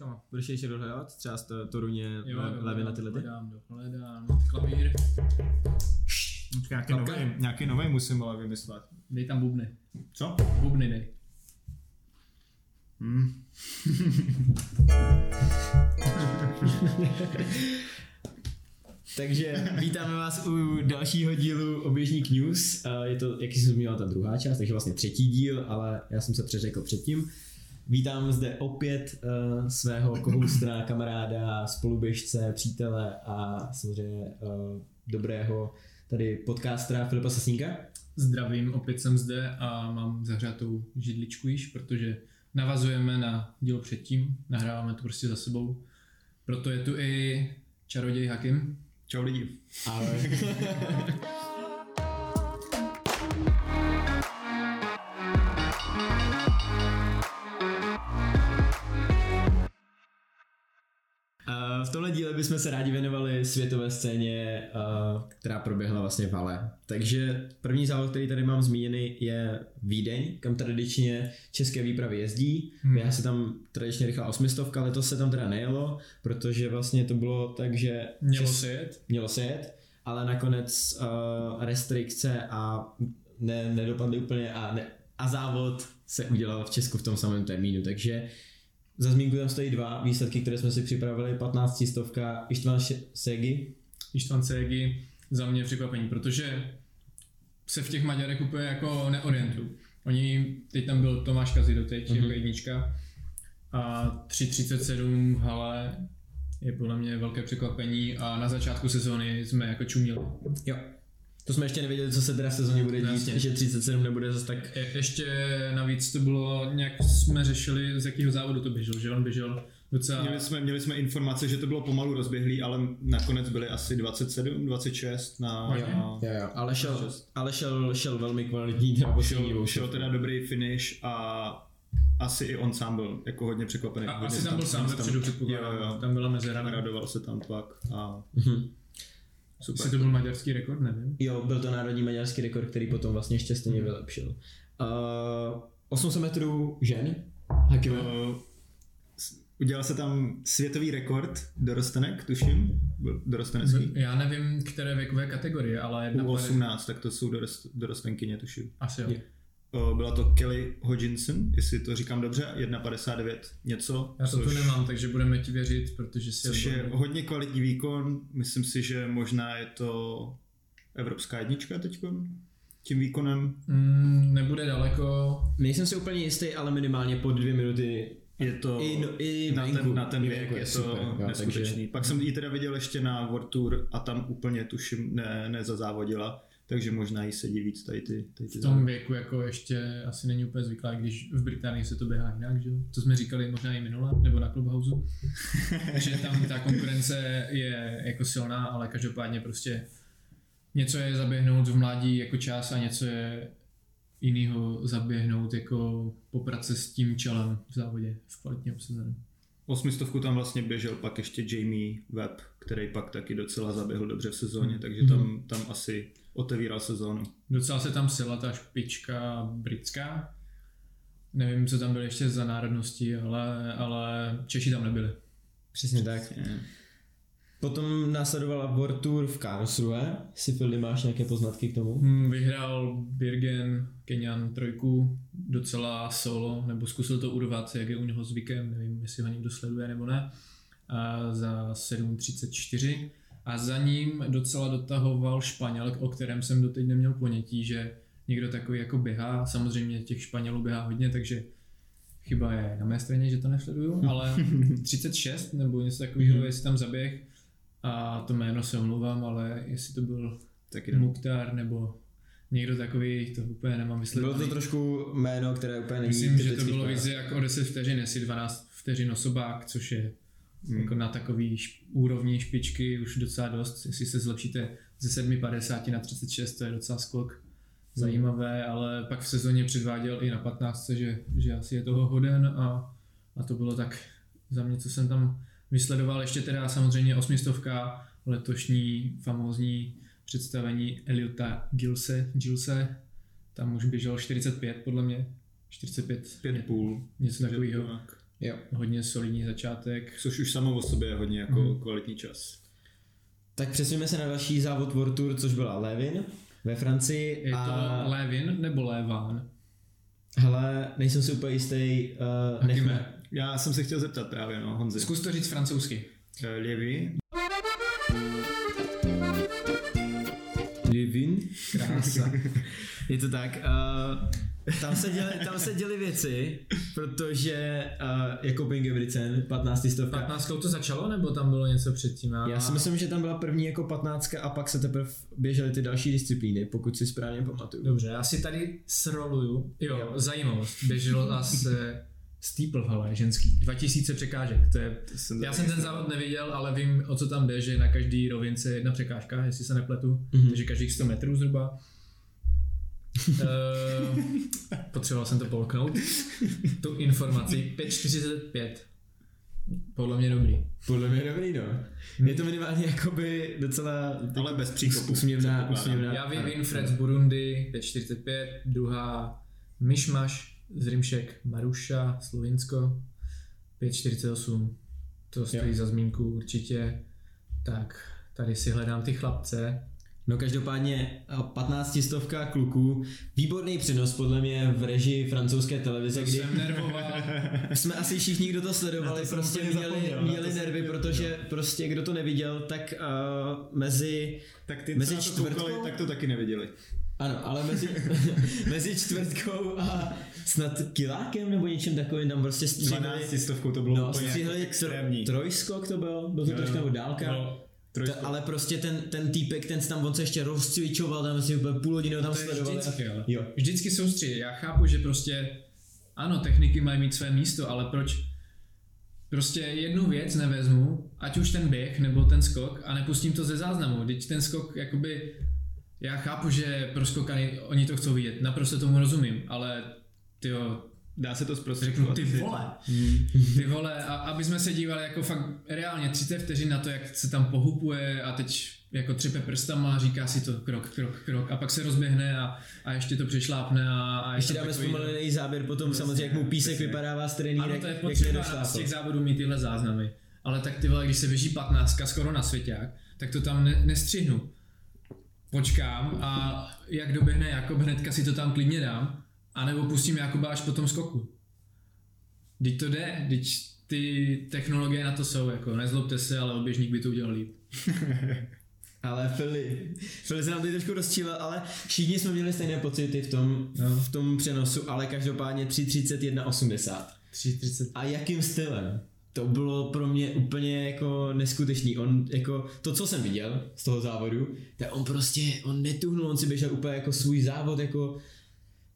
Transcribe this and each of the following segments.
no. Budeš ještě dohledat? Třeba z to- Toruně, Jo, Levy na tyhle ty? Hledám, dohledám. Klavír, Nějaký Kapka? nový, nějaký nový musím ale vymyslet. dej tam bubny. Co? Bubny dej. Hmm. Takže vítáme vás u dalšího dílu Oběžník News. Eh, Je to, jak jsem zmínila, ta druhá část, takže vlastně třetí díl, ale já jsem se přeřekl předtím. Vítám zde opět uh, svého kohustra, kamaráda, spoluběžce, přítele a samozřejmě uh, dobrého tady podcastera Filipa Sasníka. Zdravím, opět jsem zde a mám zahřátou židličku již, protože navazujeme na dílo předtím, nahráváme to prostě za sebou. Proto je tu i čaroděj Hakim. Čau lidi. Ale... bychom se rádi věnovali světové scéně, uh, která proběhla vlastně v Hale. Takže první závod, který tady mám zmíněný, je Vídeň, kam tradičně české výpravy jezdí. Hmm. Já se tam tradičně rychlá osmistovka, letos se tam teda nejelo, protože vlastně to bylo tak, že Mělo Čes- se jet. mělo se jet, ale nakonec uh, restrikce a ne, nedopadly úplně a, ne, a závod se udělal v Česku v tom samém termínu, takže za zmínku tam stojí dva výsledky, které jsme si připravili, 15 stovka Ištvan Segi, Ištvan Cegi za mě překvapení, protože se v těch Maďarech úplně jako neorientuju. Oni, teď tam byl Tomáš Kazi doteď, Mhm. mm-hmm. jako jednička a 3.37 v hale je podle mě velké překvapení a na začátku sezóny jsme jako čuměli. jo. To jsme ještě nevěděli, co se teda v sezóně bude dít, Jasně. že 37 nebude zase tak Je, ještě navíc to bylo, nějak jsme řešili, z jakého závodu to běžel, že on běžel docela... Měli jsme, měli jsme informace, že to bylo pomalu rozběhlý, ale nakonec byly asi 27, 26 na... Jo, jo, jo. Ale, šel, ale šel, šel velmi kvalitní šel, šel stovku. teda dobrý finish a asi i on sám byl jako hodně překvapený. A, Hodně asi tam byl sám vepředu, předpokládám. jo. Tam byla mezera. Radoval se tam pak a Mhm. Super. Jestli to byl maďarský rekord, nevím. Jo, byl to národní maďarský rekord, který potom vlastně ještě stejně vylepšil. Uh, 800 metrů žen, Hakime. Uh, s- Udělal se tam světový rekord dorostenek, tuším, byl dorostenecký. Já nevím, které věkové kategorie, ale jedna U pade- 18, tak to jsou dorost, dorostenkyně, tuším. Asi jo. Je. Uh, Byla to Kelly Hodginson, jestli to říkám dobře, 1,59 něco. Já to tu nemám, takže budeme ti věřit, protože si Což je hodně kvalitní výkon, myslím si, že možná je to evropská jednička teď tím výkonem. Mm, nebude daleko. Nejsem si úplně jistý, ale minimálně po dvě minuty Je to I, no, i na, venku ten, na ten je věk jako je to super, jo, neskutečný. takže- Pak jsem ji teda viděl ještě na World Tour a tam úplně tuším ne, nezazávodila, takže možná jí sedí víc tady ty, tady ty V tom závody. věku jako ještě asi není úplně zvyklá, když v Británii se to běhá jinak, že jo? To jsme říkali možná i minule, nebo na Clubhouse, že tam ta konkurence je jako silná, ale každopádně prostě něco je zaběhnout v mládí jako čas a něco je jinýho zaběhnout jako poprat se s tím čelem v závodě v kvalitně obsazeném. Osmistovku tam vlastně běžel pak ještě Jamie Webb, který pak taky docela zaběhl dobře v sezóně, Mhm. takže tam, tam asi otevíral sezónu. Docela se tam sila ta špička britská. Nevím, co tam bylo ještě za národnosti, ale, ale Češi tam nebyli. Přesně tak. Je. Potom následovala World Tour v Karlsruhe. Si Fildy máš nějaké poznatky k tomu? Hmm, Vyhrál Birgen Kenian trojku docela solo, nebo zkusil to urvat, jak je u něho zvykem, nevím, jestli ho někdo sleduje nebo ne, a za 7.34. A za ním docela dotahoval Španěl, o kterém jsem doteď neměl ponětí, že někdo takový jako běhá. Samozřejmě těch Španělů běhá hodně, takže chyba je na mé straně, že to nesleduju, ale 36 nebo něco takového, jestli tam zaběh. A to jméno se omlouvám, ale jestli to byl Taky ne. Mukhtar nebo někdo takový, to úplně nemám Bylo vysledovaný. to trošku jméno, které úplně není Myslím, že to bylo víc jak o 10 vteřin, jestli 12 vteřin osobák, což je Hmm. jako na takový šp- úrovni špičky už docela dost. Jestli se zlepšíte ze 7,50 na 36, to je docela skok. Zajímavé, ale pak v sezóně předváděl i na 15, že, že asi je toho hoden a, a to bylo tak za mě, co jsem tam vysledoval. Ještě teda samozřejmě osmistovka, letošní famózní představení Eliota Gilse, Gilse, tam už běžel 45 podle mě, 45, Pět půl. něco takového. Tak. Jo. Hodně solidní začátek. Což už samo o sobě je hodně jako Mhm. kvalitní čas. Tak přesuneme se na další závod World Tour, což byla Levin ve Francii. Je to a... Levin nebo Léván? Hele, nejsem si úplně jistý. Uh, nechme. Já jsem se chtěl zeptat právě, no, Honzi. Zkus to říct francouzsky. Eh, Levy, Krása. Je to tak. Uh, tam, se děli, tam se děly věci, protože uh, jako Ingebrigtsen, 15 stovka. 15 to začalo, nebo tam bylo něco předtím? Já si myslím, že tam byla první jako 15 a pak se teprve běžely ty další disciplíny, pokud si správně pamatuju. Dobře, já si tady sroluju. Jo, jo. zajímavost. Běželo asi Steeple, ženský. 2000 překážek. To je, to jsem já jsem ten závod neviděl, ale vím, o co tam jde, že na každý rovince je jedna překážka, jestli se nepletu. Mhm. Takže každých 100 metrů zhruba. Uh, potřeboval jsem to polknout. Tu informaci 5.45. Podle mě dobrý. Podle mě dobrý, no. Je to minimálně jakoby docela Ale bez příkopu. usměvná, usměvná. Já vím Winfred z Burundi, 5.45, druhá Myšmaš z Rimšek, Maruša, Slovinsko, 5.48. To stojí Jo. za zmínku určitě. Tak, tady si hledám ty chlapce. No každopádně eh, 15 stovka kluků, výborný přenos podle mě v režii francouzské televize, To kdy jsem nervoval. jsme asi všichni, kdo to sledovali, to prostě měli, měli nervy, protože prostě kdo to neviděl, tak uh, mezi, Tak ty, Mezi to koukali, čtvrtkou? tak to taky neviděli. ano, ale mezi, mezi čtvrtkou a snad kilákem nebo něčím takovým tam prostě stříhli, 12 stovkou to bylo no, úplně jako extrémní. tr- trojskok to byl, byl to trošku nebo dálka. No, Trojsko. To, ale prostě ten, ten týpek, ten tam on se ještě rozcvičoval, tam si úplně půl hodiny ho tam sledovali. vždycky, ale. Jo. Vždycky soustředí. Já chápu, že prostě ano, techniky mají mít své místo, ale proč prostě jednu věc nevezmu, ať už ten běh nebo ten skok a nepustím to ze záznamu. Teď ten skok, jakoby, já chápu, že pro skokany oni to chcou vidět, naprosto tomu rozumím, ale tyjo, Dá se to řeknu zprostředkovat. ty vole, ty vole, a, aby jsme se dívali jako fakt reálně 30 vteřin na to, jak se tam pohupuje a teď jako třepe prstama a říká si to krok, krok, krok a pak se rozběhne a, a ještě to přešlápne a, a je Ještě dáme takový- zpomalený záběr potom samozřejmě, jak mu písek přesně. vypadává z trenýrek, Ano, to je jak potřeba nedošlápl. z těch závodů mít tyhle záznamy. Ale tak ty vole, když se běží 15 skoro na svěťák, tak to tam ne, nestřihnu. Počkám a jak doběhne Jakob, hnedka si to tam klidně dám, anebo pustím Jakoba až po tom skoku. Teď to jde, teď ty technologie na to jsou, jako nezlobte se, ale oběžník by to udělal líp. Ale Fili, Fili se nám tady trošku rozčílil, ale všichni jsme měli stejné pocity v tom, No. v tom přenosu, ale každopádně 3.31.80. 3.30. A jakým stylem? To bylo pro mě úplně jako neskutečný. On jako, to co jsem viděl z toho závodu, tak on prostě, on netuhnul, on si běžel úplně jako svůj závod jako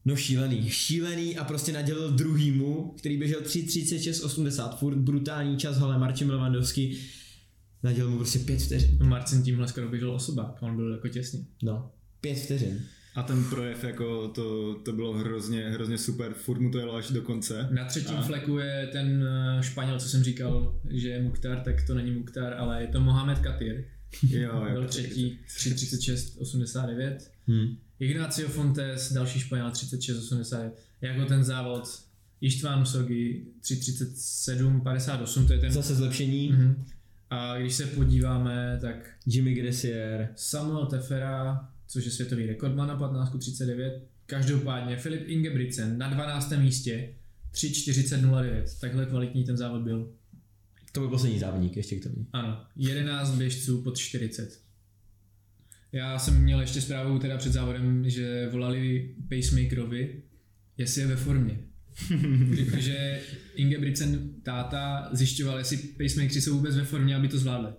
No šílený, šílený a prostě nadělil druhýmu, který běžel 3.36.80, furt brutální čas, ale Marcin Lewandowski nadělil mu prostě pět vteřin. No Marcin tímhle skoro běžel osobák, on byl jako těsně. No, pět vteřin. A ten projev, jako to, to bylo hrozně, hrozně super, furt mu to jelo až do konce. Na třetím A- fleku je ten eh, Španěl, co jsem říkal, že je Mukhtar, tak to není Mukhtar, ale je to Mohamed Katir. Jo, Byl třetí, 3.36.89. Hmm. Ignacio Fontes, další Španěl, 36.89. Jako ten závod Ištván Sogi, 3.37.58, to je ten... Zase zlepšení. Mhm. A když se podíváme, tak Jimmy Gressier. Samuel Tefera, což je světový rekordman na 15.39, každopádně Filip Ingebrigtsen na 12. místě 3.40.09. Takhle kvalitní ten závod byl. To byl poslední závodník ještě k tomu. Ano, 11 běžců pod 40. Já jsem měl ještě zprávu teda před závodem, že volali pacemakerovi, jestli je ve formě. Protože Ingebrigtsen táta zjišťoval, jestli pacemakeri jsou vůbec ve formě, aby to zvládli.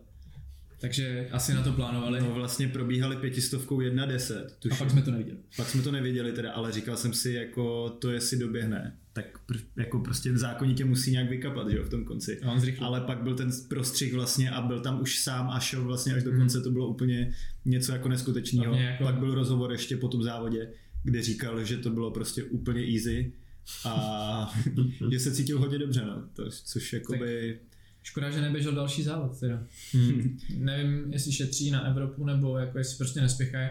Takže asi na to plánovali. No vlastně probíhaly pětistovkou 1.10, a tuším. pak jsme to neviděli. Pak jsme to nevěděli teda, ale říkal jsem si, jako to jestli doběhne, tak pr- jako prostě zákonitě musí nějak vykapat, že jo, v tom konci. A on zrychlil. Ale pak byl ten prostřih vlastně a byl tam už sám a šel vlastně až do Mhm. konce, to bylo úplně něco jako neskutečného. Jako- Pak byl rozhovor ještě po tom závodě, kde říkal, že to bylo prostě úplně easy a že se cítil hodně dobře, no, to, což jakoby... Škoda, že neběžel další závod teda. Hmm. Nevím, jestli šetří na Evropu, nebo jako jestli prostě nespěchají.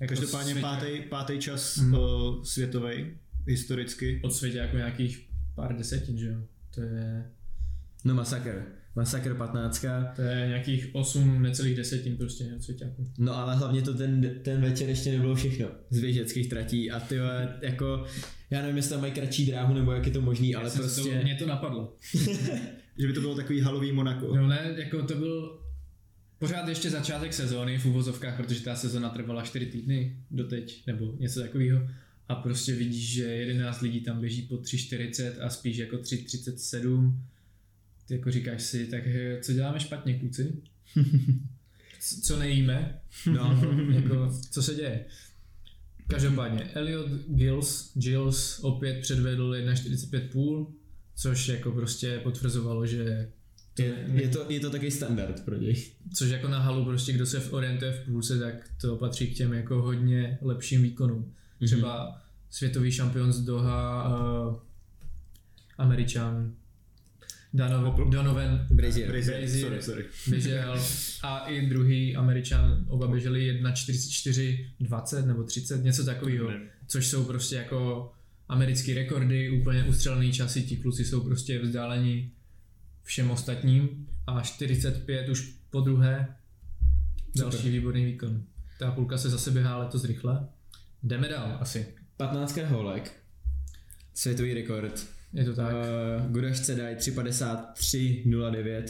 Jako Každopádně pátý, pátý čas Mhm. mm. světový historicky. Od světě jako nějakých pár desetin, že jo. To je, No masakr. Masakr 15. to je nějakých 8 necelých desetin prostě cvičáků. No ale hlavně to ten, ten večer ještě nebylo všechno z běžeckých tratí a ty jako, já nevím, jestli tam mají kratší dráhu nebo jak je to možný, ale Já si prostě... To, mě to napadlo. Že by to bylo takový halový Monako. No ne, jako to byl pořád ještě začátek sezóny v uvozovkách, protože ta sezóna trvala 4 týdny doteď, nebo něco takového. A prostě vidíš, že 11 lidí tam běží po 3.40 a spíš jako 3.37. Ty jako říkáš si, tak eh, co děláme špatně, kluci? Co nejíme? No, jako, co se děje? Každopádně, Elliot Gills, Gills opět předvedl 1.45,5, což jako prostě potvrzovalo, že Je, je, to, je to taky standard pro něj. Což jako na halu prostě, kdo se v orientuje v půlce, tak to patří k těm jako hodně lepším výkonům. Třeba mm-hmm. světový šampion z Doha, uh, Američan, Donovan, Donovan Brazier. Brazier, Brazier. sorry, sorry. běžel a i druhý Američan, oba běželi 1.44.20 nebo 30, něco takového, což jsou prostě jako americké rekordy, úplně ustřelený časy, ti kluci jsou prostě vzdálení všem ostatním a 45 už po druhé, další Super. výborný výkon. Ta půlka se zase běhá letos rychle. Jdeme dál asi. 15 holek. Světový rekord. Je to tak. Uh, Gudaš Cedaj 353.09.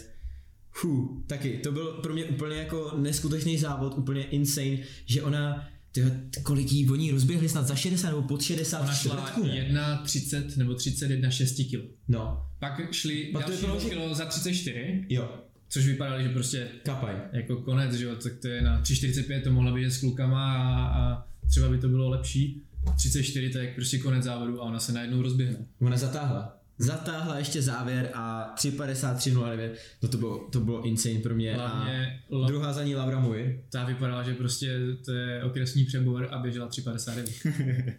Hu, taky, to byl pro mě úplně jako neskutečný závod, úplně insane, že ona, tyhle, kolik jí oni rozběhli snad za 60 nebo pod 60 Ona šla čtvrtku, ne? 1,30 nebo 31 6 kg. No, Pak šli Pak to další dvou že- kilo za 34, jo, což vypadalo, že prostě kapaj. jako konec, že jo, tak to je na 3.45 to mohla být s klukama a, a třeba by to bylo lepší. 34 to je prostě konec závodu a ona se najednou rozběhne. Ona zatáhla. Zatáhla ještě závěr a 3.53.09, no to bylo, to bylo insane pro mě. Hlavně a la, druhá za ní Laura Muir. ta vypadala, že prostě to je okresní přebor a běžela 3.59.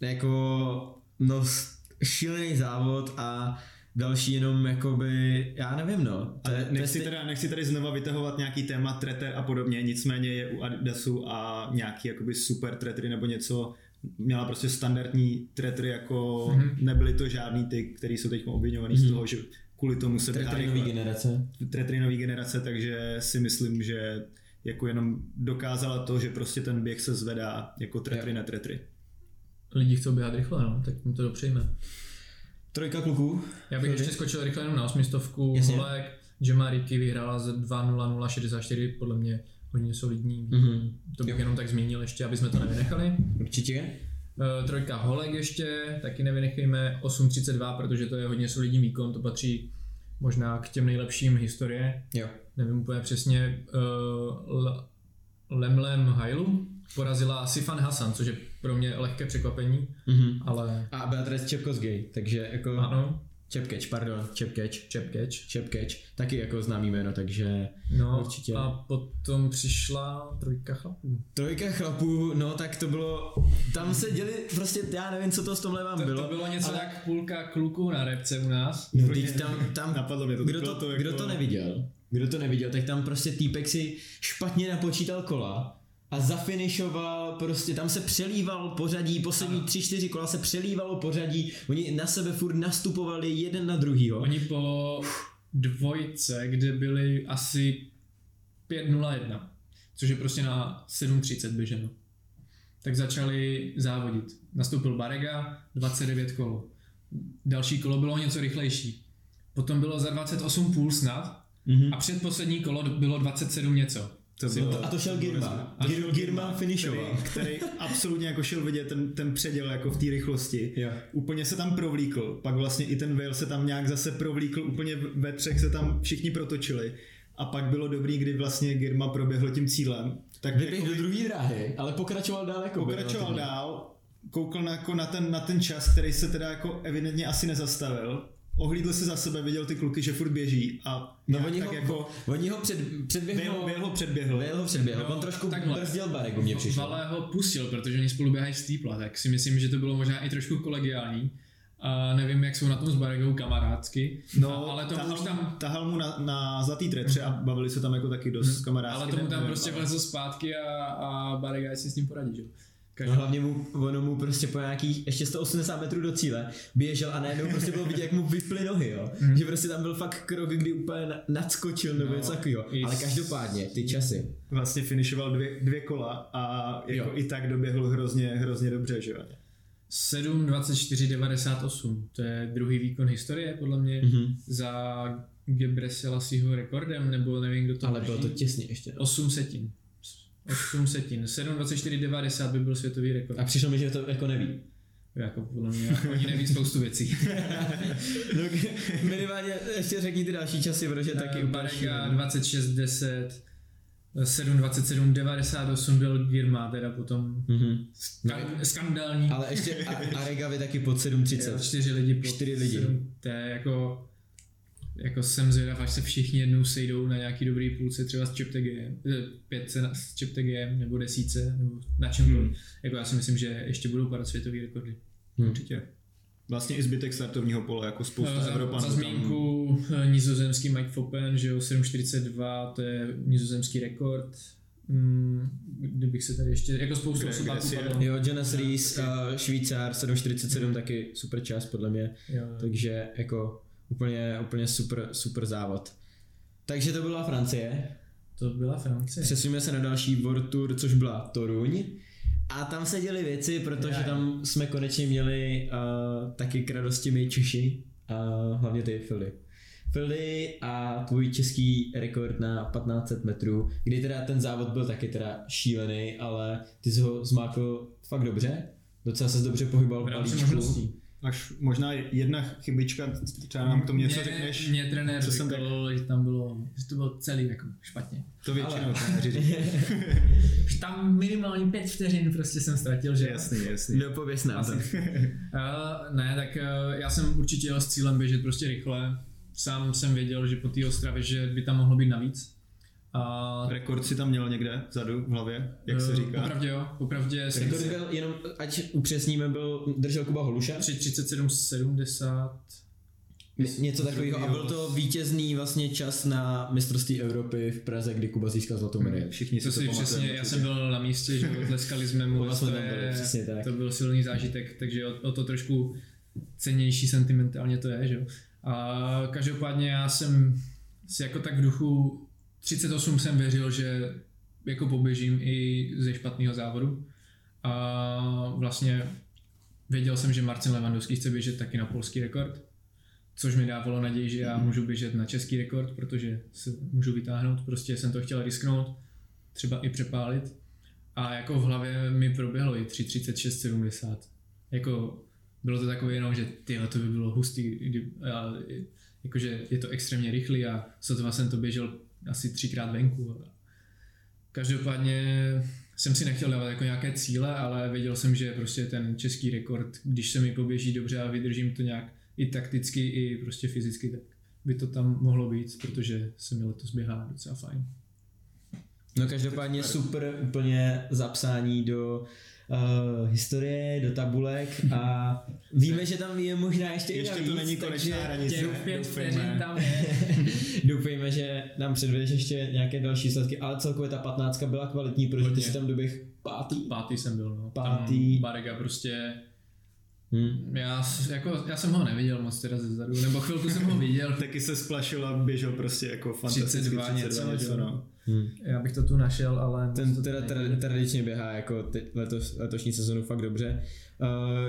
jako no šílený závod a další jenom jakoby, já nevím no. Ale nechci, teda, nechci tady znova vytahovat nějaký téma treter a podobně, nicméně je u Adidasu a nějaký jakoby super tretry nebo něco, měla prostě standardní tretry, jako Mhm. mm-hmm. nebyly to žádný ty, který jsou teď obviňovaný mm-hmm. z toho, že kvůli tomu se Tretry nový generace. tretry nový generace, takže si myslím, že jako jenom dokázala to, že prostě ten běh se zvedá jako tretry Jo. na tretry. Lidi chcou běhat rychle, no, tak jim to dopřejme. Trojka kluků. Já bych Sorry. ještě skočil rychle jenom na osmistovku. Holek, Gemma Ricky vyhrála za 2.0064, podle mě hodně solidní. Mhm. To bych Jo. jenom tak zmínil ještě, aby jsme to nevynechali. Určitě. Eh, Trojka Holek ještě, taky nevynechejme 8.32, protože to je hodně solidní výkon, to patří možná k těm nejlepším historie. Jo. Nevím úplně přesně. Uh, Lemlem Hailu porazila Sifan Hasan, což je pro mě lehké překvapení, Mhm. ale A Beatrice Čepkozgej, takže jako... ano, Čepkeč, pardon, Čepkeč. Čepkeč. Čepkeč, taky jako známý jméno, takže No Určitě. a potom přišla trojka chlapů. trojka chlapů, no tak to bylo, tam se děli, prostě já nevím, co to s tomhle vám To, bylo. to bylo něco ale- jak půlka kluků na repce u nás. No, teď tam, tam Napadlo mě to. kdo, to, to kdo jako- to neviděl, kdo to neviděl, tak tam prostě týpek si špatně napočítal kola a zafinišoval, prostě tam se přelíval pořadí, poslední tři, čtyři kola se přelívalo pořadí, oni na sebe furt nastupovali jeden na druhýho. Oni po dvojce, kde byli asi 5.01, což je prostě na 7.30 běženo, tak začali závodit. Nastoupil Barega, 29 kolo. Další kolo bylo něco rychlejší. Potom bylo za 28,5 snad Mhm. a předposlední kolo bylo 27 něco. To bylo, A to šel Girma. Gir, Girma finishoval. který, který absolutně jako šel vidět ten, ten předěl jako v té rychlosti. Jo. Úplně se tam provlíkl, pak vlastně i ten Vale se tam nějak zase provlíkl, úplně ve třech se tam všichni protočili. A pak bylo dobrý, kdy vlastně Girma proběhl tím cílem. Tak Vyběh jako do druhé dráhy, ale pokračoval dál jako pokračoval dál, koukl na, jako na, ten, na ten čas, který se teda jako evidentně asi nezastavil. Ohlídl se za sebe, viděl ty kluky, že furt běží a No oni tak ho, jako oni ho před, předběhl, Bale, Bale ho předběhl. Bale ho předběhl, No, on trošku takhle. brzdil Baregu, mně přišlo. Valé ho pustil, protože oni spolu běhají stýpla, tak si myslím, že to bylo možná i trošku kolegiální. A nevím, jak jsou na tom s Baregou kamarádsky, No, a, ale tomu tahal, už tam, tahal mu na, na zlatý tretře a bavili se tam jako taky dost kamarádsky. ale tomu tam nevím, prostě vlezl zpátky a, a Barega si s ním poradí, že? Jo. No hlavně mu, ono mu prostě po nějakých ještě 180 metrů do cíle běžel a najednou prostě bylo vidět, jak mu vyply nohy, jo. Mm. Že prostě tam byl fakt krok, kdy úplně na- nadskočil nebo No, něco takového. Ale s- každopádně, ty časy. Vlastně finišoval dvě, dvě kola a jako Jo. i tak doběhl hrozně, hrozně dobře, že jo. 7, 24, 98. To je druhý výkon historie, podle mě, Mhm. za Gebre Selassieho rekordem, nebo nevím, kdo to Ale bylo to těsně ještě. no. 8 setin. 8 setin. 7, 24, 90 by byl světový rekord. A přišlo mi, že to jako neví. Jako podle mě, oni neví spoustu věcí. No, minimálně ještě řekni ty další časy, protože taky úplně Barega šílený. 26, 10, 7, 27, 98 byl Girma, teda potom Mhm. skan, skandální. Ale ještě a, a Regavi taky pod 7.30. čtyři lidi. pod Čtyři lidi. sedm. To je jako, jako jsem zvědav, až se všichni jednou sejdou na nějaký dobrý půlce, třeba s Cheptegem, pětce na- s Cheptegem, nebo desíce, nebo na čemkoliv. Hmm. Jako já si myslím, že ještě budou padat světový rekordy. Hmm. Určitě. Vlastně i zbytek startovního pole, jako spousta za, Evropanů. za tam- zmínku eh, nizozemský Mike Foppen, že jo, 7.42, to je nizozemský rekord. Mm, kdybych se tady ještě, jako spoustu Kde- osob. Jo, Jonas Rees, uh, Švýcar, 7.47, taky super čas podle mě. Jo, Takže jako úplně, úplně super, super závod. Takže to byla Francie. to byla Francie. Přesuneme se na další World Tour, což byla Toruň. A tam se děly věci, protože tam jsme konečně měli uh, taky k radosti my Češi, uh, hlavně ty Fili. Fili a tvůj český rekord na 1500 metrů, kdy teda ten závod byl taky teda šílený, ale ty jsi ho zmákl fakt dobře. Docela se dobře pohyboval V balíčku. Až možná jedna chybička, třeba nám k tomu něco mě, řekneš, Mě trenér co jsem řekl, že tam bylo, že to bylo celý jako špatně. to většinou Ale- trenéři říkají. Už tam minimálně pět vteřin prostě jsem ztratil, že Jasný, jasný. No pověs nám to. Uh, ne, tak uh, já jsem určitě jel s cílem běžet prostě rychle. Sám jsem věděl, že po té Ostravě, že by tam mohlo být navíc. A Rekord si tam měl někde vzadu v hlavě, jak se eh, říká. Popravdě jo, popravdě jsem Rekord byl jenom, ať upřesníme, byl, držel Kuba Holuša. 3.37.70. Něco takového. A byl to vítězný vlastně čas na mistrovství Evropy v Praze, kdy Kuba získal zlatou medaili. Všichni To si to přesně, já jsem byl na místě, že tleskali jsme mu, to, tam byli, je, přesně tak. to byl silný zážitek, takže o, o to trošku cennější sentimentálně to je, že jo. A každopádně já jsem si jako tak v duchu 38 jsem věřil, že jako poběžím i ze špatného závodu. A vlastně věděl jsem, že Marcin Levandovský chce běžet taky na polský rekord, což mi dávalo naději, že já můžu běžet na český rekord, protože se můžu vytáhnout, prostě jsem to chtěl risknout, třeba i přepálit. A jako v hlavě mi proběhlo i 3.36.70. Jako bylo to takové jenom, že tyhle to by bylo hustý, a, jakože je to extrémně rychlý a sotva jsem to běžel asi třikrát venku. Každopádně jsem si nechtěl dávat jako nějaké cíle, ale věděl jsem, že prostě ten český rekord, když se mi poběží dobře a vydržím to nějak i takticky, i prostě fyzicky, tak by to tam mohlo být, protože se mi letos běhá docela fajn. No každopádně super úplně zapsání do uh, historie, do tabulek a víme, že tam je možná ještě, i Ještě to není konečná hranice. Těch pět doufejme. vteřin tam je. Doufejme, že nám předvedeš ještě nějaké další sledky, ale celkově ta 15 byla kvalitní, protože ty jsi tam doběh pátý. Pátý jsem byl, no. Pátý. Tam Barega prostě Hmm. Já, jako, já jsem ho neviděl moc teda ze zadu, nebo chvilku jsem ho viděl. Taky se splašil a běžel prostě jako fantasticky 32 něco, něco, no. Hmm. Já bych to tu našel, ale... Ten to teda tra- tradičně běhá jako ty, letos, letošní sezonu fakt dobře.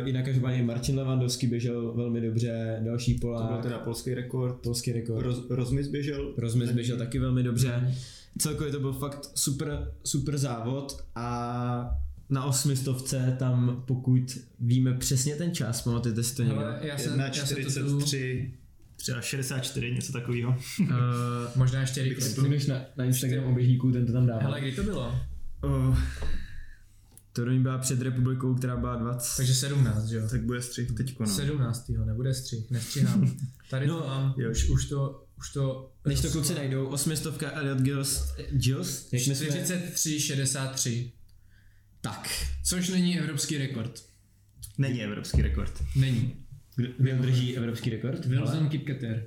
Uh, jinak každopádně Martin Levandovský běžel velmi dobře, další To byl teda polský rekord. polský rekord. Roz, Rozmis běžel. Rozmys běžel taky velmi dobře. Celkově to byl fakt super, super závod a na osmistovce tam, pokud víme přesně ten čas, pamatujete si to někdo? Já jsem, já jsem to tu, 1,43, třeba 64, něco takového. uh, možná ještě jdeš na, na Instagram oběžníků, ten to tam dává. Hele, kdy to bylo? Oh, Toruň byla před republikou, která byla 20. Takže 17, že jo? tak bude střih teďko, no. 17. nebude střih, nestříhám. Tady No, to mám, jo. už, už to, už to... Než to kluci najdou, osmistovka Elliot Gills, Gills? Jak my jsme- 43,63. Tak. Což není evropský rekord. Není evropský rekord. Není. Kdo drží evropský rekord? Wilson Kipketer.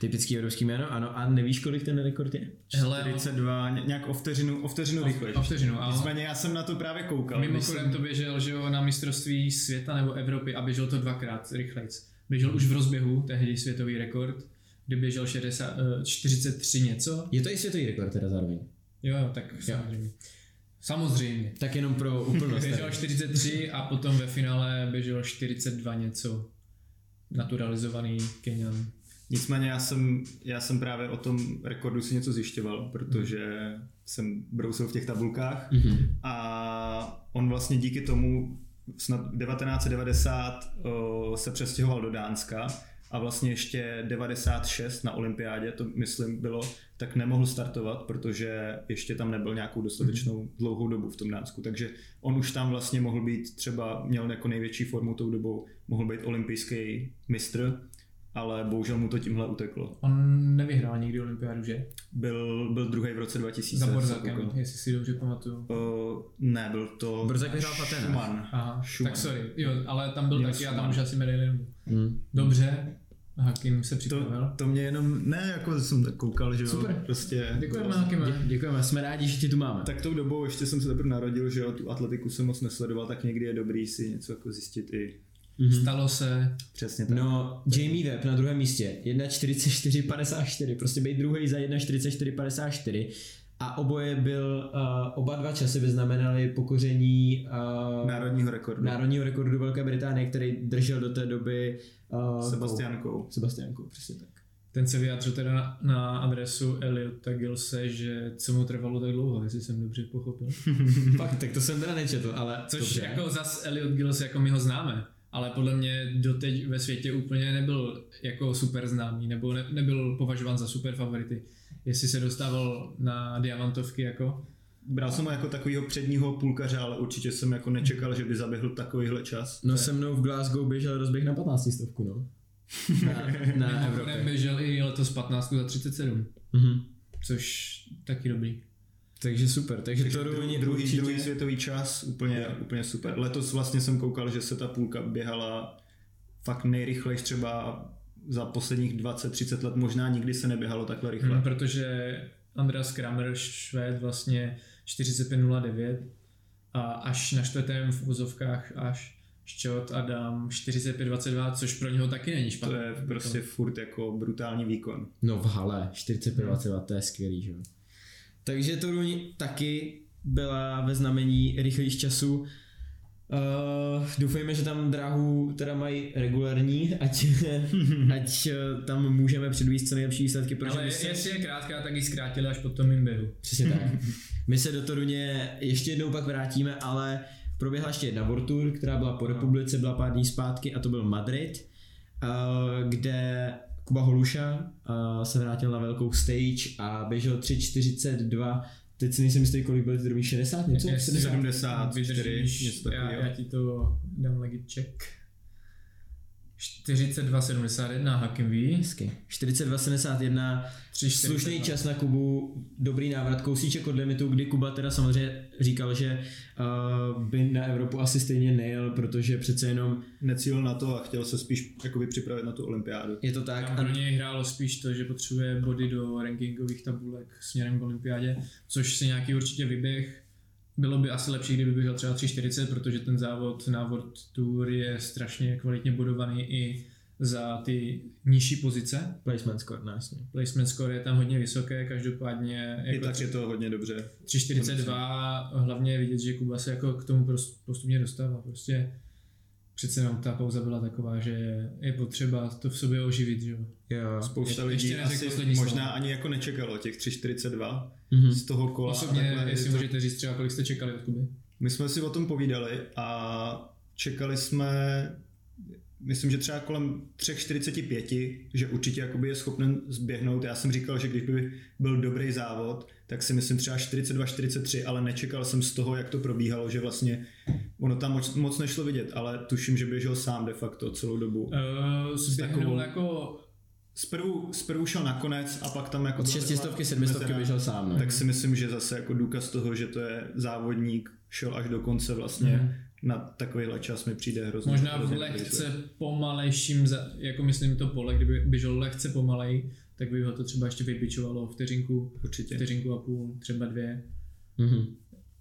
Typický evropský jméno, ano. A nevíš, kolik ten rekord je? Hele, 42, ně- nějak o vteřinu, o vteřinu rychlejší. o vteřinu, ale- Nicméně já jsem na to právě koukal. Mimochodem Myslím- to běžel že jo, na mistrovství světa nebo Evropy a běžel to dvakrát rychlejc. Běžel už v rozběhu, tehdy světový rekord, kdy běžel 60, eh, 43 něco. Je to i světový rekord teda zároveň. Jo, jo, tak samozřejmě. Samozřejmě. Tak jenom pro úplnost. Běžel tady. 43 a potom ve finále běžel 42 něco. Naturalizovaný Kenian. Nicméně já jsem, já jsem právě o tom rekordu si něco zjišťoval, protože jsem brousil v těch tabulkách Mhm. a on vlastně díky tomu snad 1990 o, se přestěhoval do Dánska a vlastně ještě 96 na olympiádě, to myslím bylo, tak nemohl startovat, protože ještě tam nebyl nějakou dostatečnou dlouhou dobu v tom Dánsku, takže on už tam vlastně mohl být třeba, měl jako největší formu tou dobou, mohl být olympijský mistr, ale bohužel mu to tímhle uteklo. On nevyhrál nikdy olympiádu, že? Byl, byl druhý v roce 2000. Za Borzakem, koukal. jestli si dobře pamatuju. Uh, ne, byl to Borzak vyhrál. Schumann. Aha, Schumann. tak sorry. Jo, ale tam byl Měl taky a tam Schumann. už asi medaili nebyl. Mm. Hakim se To, připravil. to mě jenom, ne, jako jsem tak koukal, že jo, Super. prostě. Děkujeme Hakime. Dě- děkujeme, jsme rádi, že tě tu máme. Tak tou dobou ještě jsem se teprve narodil, že jo, tu atletiku jsem moc nesledoval, tak někdy je dobrý si něco jako zjistit i Mhm. Stalo se, přesně tak. No, Jamie Webb na druhém místě, 1.44.54, prostě být druhý za 1.44.54 a oboje byl, uh, oba dva časy by znamenaly pokoření uh, Národního rekordu. národního rekordu Velké Británie, který držel do té doby uh, Sebastiankou. Sebastiankou, přesně tak. ten se vyjádřil teda na, na adresu Eliota Gilse, že co mu trvalo tak dlouho, jestli jsem dobře pochopil. Fakt, tak to jsem teda nečetl, ale Což dobře. jako zas Eliot Gilles, jako my ho známe, ale podle mě doteď ve světě úplně nebyl jako super známý, nebo ne, nebyl považován za super favority. Jestli se dostával na diamantovky jako, Bral jsem ho jako takového předního půlkaře, ale určitě jsem jako nečekal, že by zaběhl takovýhle čas. No se mnou v Glasgow běžel rozběh na 15 stovku, no. Na, na Evropě. běžel i letos 15 za 37, Mhm. což taky dobrý. Takže super, takže, Takže to druhý, druhý, určitě... druhý světový čas, úplně, úplně super. Letos vlastně jsem koukal, že se ta půlka běhala fakt nejrychleji třeba za posledních 20-30 let, možná nikdy se neběhalo takhle rychle. Hmm, protože Andreas Kramer, Švéd, vlastně 45.09 a až na čtvrtém v uvozovkách až Ščot Adam 45.22, což pro něho taky není To špatné. je prostě furt jako brutální výkon. No v hale, 45 to je skvělý, že jo. Takže to taky byla ve znamení rychlých časů. Uh, doufejme, že tam dráhu teda mají regulární, ať, ať eh, tam můžeme předvíst co nejlepší výsledky, protože Ale se, jestli je krátká, tak ji zkrátili až po tom jim běhu. přesně tak. My se do Toruně ještě jednou pak vrátíme, ale proběhla ještě jedna World Tour, která byla po republice, byla pár dní zpátky a to byl Madrid, uh, kde Kuba Holuša uh, se vrátil na velkou stage a běžel 3.42 Teď si nejsem jistý, kolik byly ty druhý 60 něco? Jestli 74, vydržíš, něco já, já ti to dám legit check. 42,71 Hakim ví. Hezky. 42.71, 3, slušný čas na Kubu, dobrý návrat, kousíček od limitu, kdy Kuba teda samozřejmě říkal, že uh, by na Evropu asi stejně nejel, protože přece jenom Necílil na to a chtěl se spíš jakoby připravit na tu olympiádu. je to tak. Tam pro něj hrálo spíš to, že potřebuje body do rankingových tabulek směrem k olympiádě, což si nějaký určitě vyběh. Bylo by asi lepší, kdyby běžel třeba 3.40, protože ten závod na World Tour je strašně kvalitně bodovaný i za ty nižší pozice. Placement score, no jasně. Placement score je tam hodně vysoké, každopádně I jako tak je to hodně dobře. 3.42, hlavně je vidět, že Kuba se jako k tomu postupně dostává. Prostě přece jenom ta pauza byla taková, že je potřeba to v sobě oživit, že jo. Jo. Spousta Je- lidí asi poslední slovo. možná ani jako nečekalo těch 3.42 Mhm. z toho kola. Osobně, a takhle, jestli je to- můžete říct třeba, kolik jste čekali od Kuby. My jsme si o tom povídali a čekali jsme, myslím, že třeba kolem 3.45, že určitě jakoby je schopen zběhnout. Já jsem říkal, že když by byl dobrý závod, tak si myslím třeba 42-43, ale nečekal jsem z toho, jak to probíhalo, že vlastně ono tam moc, moc nešlo vidět, ale tuším, že běžel sám de facto celou dobu. Uh, zběhnul takovou- jako Zprvu, zprvu šel nakonec a pak tam jako... Od byla šestistovky, taková sedmistovky mezera. běžel sám, no. Tak si myslím, že zase jako důkaz toho, že to je závodník, šel až do konce vlastně Mhm. Na takovýhle čas mi přijde hrozně. Možná v lehce pomalejším, za, jako myslím to pole, kdyby běžel lehce pomalej, tak by ho to třeba ještě vybičovalo vteřinku, Určitě. vteřinku a půl, třeba dvě. Mhm.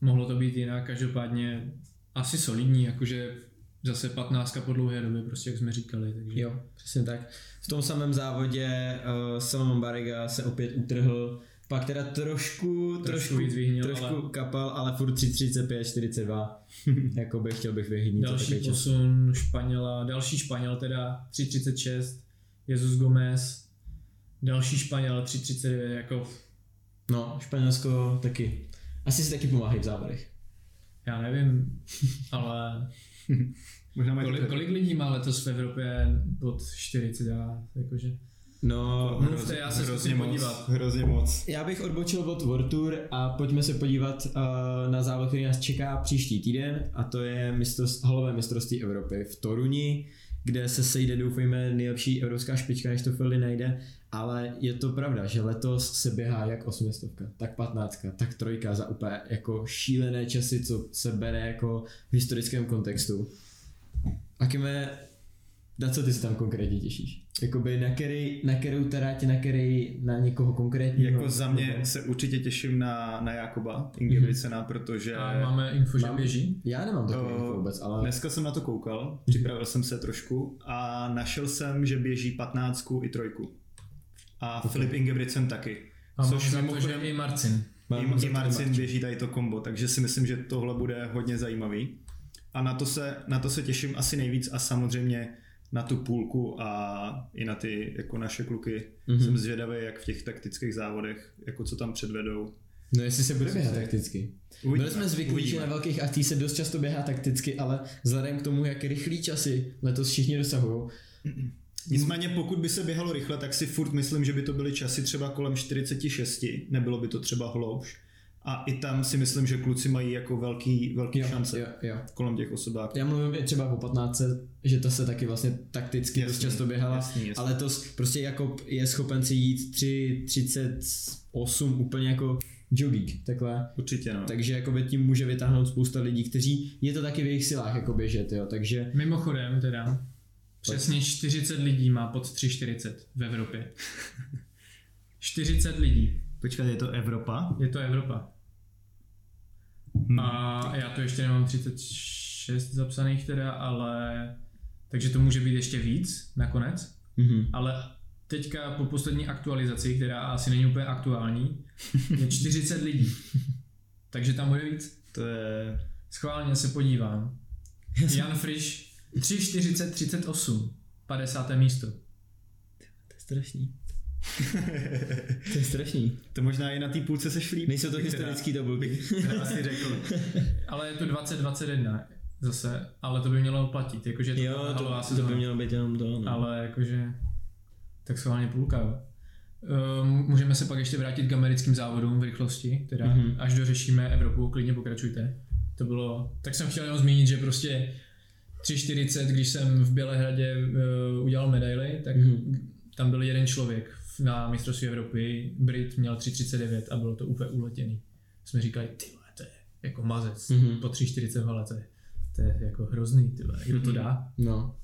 Mohlo to být jinak, každopádně asi solidní, jakože zase 15 po dlouhé době, prostě jak jsme říkali. Takže. Jo, přesně tak. V tom samém závodě uh, Salomon Barriga se opět utrhl, pak teda trošku, trošku, víc vyhnil, trošku ale- kapal, ale furt 3.35, 42. Jakoby chtěl bych vyhnít Další čas. posun Španěla, další Španěl teda 3.36, Jesus Gomez, další Španěl 3.39, jako No, Španělsko taky. Asi si taky pomáhají v závodech. já nevím, ale Možná kolik, kolik lidí má letos v Evropě pod 40 a jakože No, Mluvte, já se zkusím moc, podívat. Hrozně moc. Já bych odbočil od World Tour a pojďme se podívat uh, na závod, který nás čeká příští týden a to je mistrovství, halové mistrovství Evropy v Toruni, kde se sejde doufejme nejlepší evropská špička, než to Fildy najde, ale je to pravda, že letos se běhá jak osmistovka, tak patnáctka, tak trojka za úplně jako šílené časy, co se bere jako v historickém kontextu. A kime, na co ty se tam konkrétně těšíš? Jakoby na, který, na kterou terátě, na který, na někoho konkrétního? Jako za mě se určitě těším na, na Jakoba Ingebrigtsena, protože a máme info, že Mám- běží. Já nemám takový O, info vůbec, ale... dneska jsem na to koukal, připravil jsem se trošku a našel jsem, že běží 15 i trojku. A Filip Ingebrigtsen taky. A mám Což za to, že i Marcin. Mám i, i Marcin. běží tady to kombo, takže si myslím, že tohle bude hodně zajímavý. A na to se, na to se těším asi nejvíc a samozřejmě na tu půlku a i na ty jako naše kluky. Mhm. Mm-hmm. Jsem zvědavý, jak v těch taktických závodech, jako co tam předvedou. No jestli se bude běhat takticky. Uvidíme, Byli jsme zvyklí, uvidíme. že na velkých akcích se dost často běhá takticky, ale vzhledem k tomu, jak rychlý časy letos všichni dosahují, Nicméně pokud by se běhalo rychle, tak si furt myslím, že by to byly časy třeba kolem 46, nebylo by to třeba hlouš. A i tam si myslím, že kluci mají jako velký, velký jo, šance jo, jo. kolem těch osobáků. Já mluvím i třeba o 15, že to se taky vlastně takticky dost Jasný, často běhala, jasný, jasný. ale to prostě Jakob je schopen si jít 3.38 úplně jako jogging, takhle. Určitě no. Takže jakoby tím může vytáhnout spousta lidí, kteří je to taky v jejich silách jako běžet, jo, takže Mimochodem teda, přesně 40 lidí má pod 3,40 v Evropě. 40 lidí. Počkat, je to Evropa? Je to Evropa. Hmm. A já to ještě nemám 36 zapsaných teda, ale... Takže to může být ještě víc nakonec. mhm. Ale teďka po poslední aktualizaci, která asi není úplně aktuální, je 40 lidí. Takže tam bude víc. To je... Schválně se podívám. Jan Frisch 3,40, 38. 50. místo. to je strašný. to je strašný. To možná i na té půlce se šlí. Nejsou to historický tabulky. asi řekl. Ale je to 2021 zase, ale to by mělo platit, jakože to Jo, to, to sezóna. by mělo být jenom to, no. Ale jakože tak schválně půlka, jo. Ehm, Můžeme se pak ještě vrátit k americkým závodům v rychlosti, teda Mhm. mm-hmm. až dořešíme Evropu, klidně pokračujte. To bylo, tak jsem chtěl jenom zmínit, že prostě 3.40, když jsem v Bělehradě uh, udělal medaily, tak Mhm. mm-hmm. tam byl jeden člověk na mistrovství Evropy, Brit měl 3.39 a bylo to úplně uletěný. Jsme říkali, ty to je jako mazec, Mhm. mm-hmm. po 3.40 vole, to je, to je jako hrozný, ty kdo to dá? No.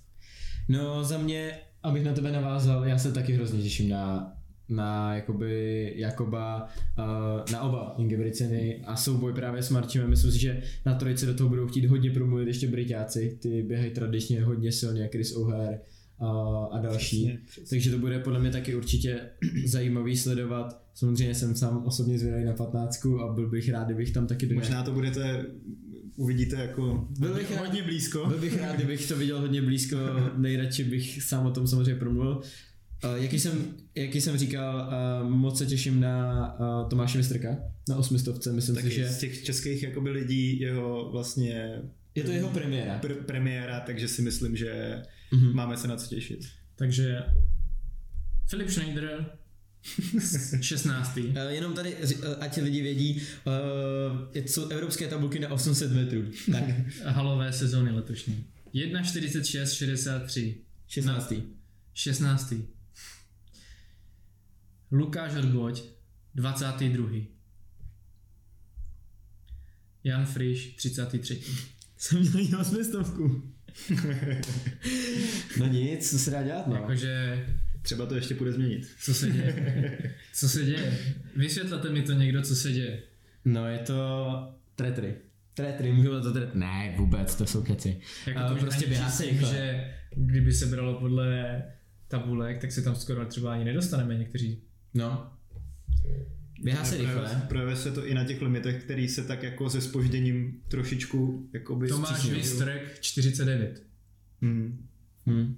No za mě, abych na tebe navázal, já se taky hrozně těším na na jakoby Jakoba, uh, na oba Ingebrigtseny a souboj právě s Marčem. Myslím si, že na trojice do toho budou chtít hodně promluvit ještě Britáci, ty běhají tradičně hodně silně, Chris O'Hare a, a další. Přesně, přesně. Takže to bude podle mě taky určitě zajímavý sledovat. Samozřejmě jsem sám osobně zvědavý na 15 a byl bych rád, kdybych tam taky do Možná to budete, uvidíte jako Byl bych rád- hodně blízko. Byl bych rád, kdybych to viděl hodně blízko, nejradši bych sám o tom samozřejmě promluvil. Uh, jaký, jsem, jaký jsem říkal, uh, moc se těším na uh, Tomáše Mistrka, na osmistovce, myslím Taky si, že z těch českých jakoby lidí jeho vlastně je to jeho premiéra. pr- premiéra, takže si myslím, že Mhm. máme se na co těšit. Takže Filip Schneider 16. Uh, jenom tady, uh, ať lidi vědí, uh, jsou evropské tabulky na 800 metrů. Tak, halové sezóny letošní. 1.46, 63. 16. 16. Lukáš Odboď, 22. Jan Friš, 33. Jsem měl jí osmistovku. no nic, co se dá dělat, no. Jakože, Třeba to ještě půjde změnit. co se děje? Co se děje? Vysvětlete mi to někdo, co se děje. No je to tretry. Tretry, můžu to tretry. Ne, vůbec, to jsou keci. Jako to už prostě běhá se že kdyby se bralo podle tabulek, tak se tam skoro třeba ani nedostaneme někteří. No. Běhá se rychle. Projevuje se to i na těch limitech, který se tak jako se spožděním trošičku jakoby Tomáš. Vistrek 49. Hmm. Hmm.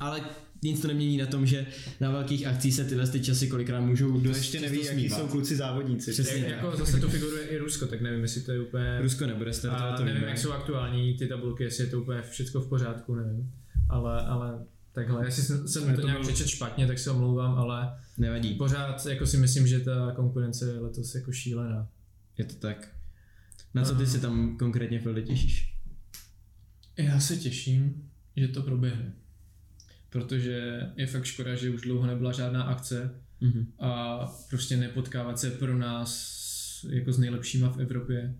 Ale nic to nemění na tom, že na velkých akcích se tyhle ty časy kolikrát můžou To dost ještě neví, jaký smívat. jsou kluci závodníci. Přesně. Jak, jako zase to figuruje i Rusko, tak nevím, jestli to je úplně... Rusko nebude startovat, A to nevím, víme. jak jsou aktuální ty tabulky, jestli je to úplně všechno v pořádku, nevím. Ale, ale takhle, jestli jsem, jsem to to nějak byl- přečet špatně, tak se omlouvám, ale Nevadí, pořád jako si myslím, že ta konkurence je letos jako šílená. je to tak. Na co ty se tam konkrétně Fildy těšíš? Já se těším, že to proběhne. Protože je fakt škoda, že už dlouho nebyla žádná akce Mhm. a prostě nepotkávat se pro nás jako s nejlepšíma v Evropě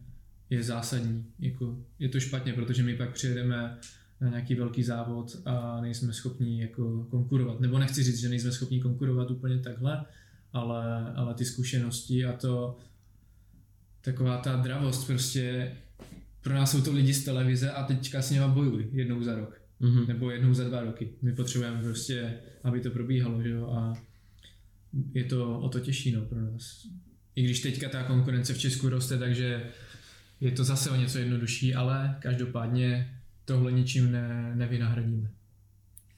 je zásadní. Jako, je to špatně, protože my pak přijedeme na nějaký velký závod a nejsme schopni jako konkurovat. Nebo nechci říct, že nejsme schopni konkurovat úplně takhle, ale, ale ty zkušenosti a to taková ta dravost prostě pro nás jsou to lidi z televize a teďka s něma bojuj jednou za rok Mhm. nebo jednou za dva roky. My potřebujeme prostě, aby to probíhalo, že jo, a je to o to těžší, no, pro nás. I když teďka ta konkurence v Česku roste, takže je to zase o něco jednodušší, ale každopádně tohle ničím ne, nevynahradíme.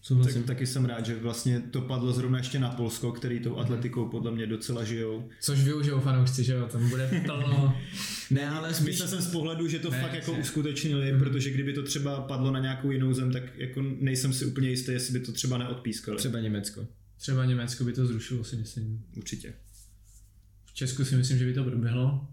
Souhlasím. Tak, taky jsem rád, že vlastně to padlo zrovna ještě na Polsko, který tou atletikou podle mě docela žijou. Což využijou fanoušci, že jo, tam bude plno. Ne, ale spíš... Myslel jsem z pohledu, že to Ne, fakt jako jasně. uskutečnili, protože kdyby to třeba padlo na nějakou jinou zem, tak jako nejsem si úplně jistý, jestli by to třeba neodpískali. Třeba Německo. Třeba Německo by to zrušilo, si myslím. Určitě. V Česku si myslím, že by to proběhlo.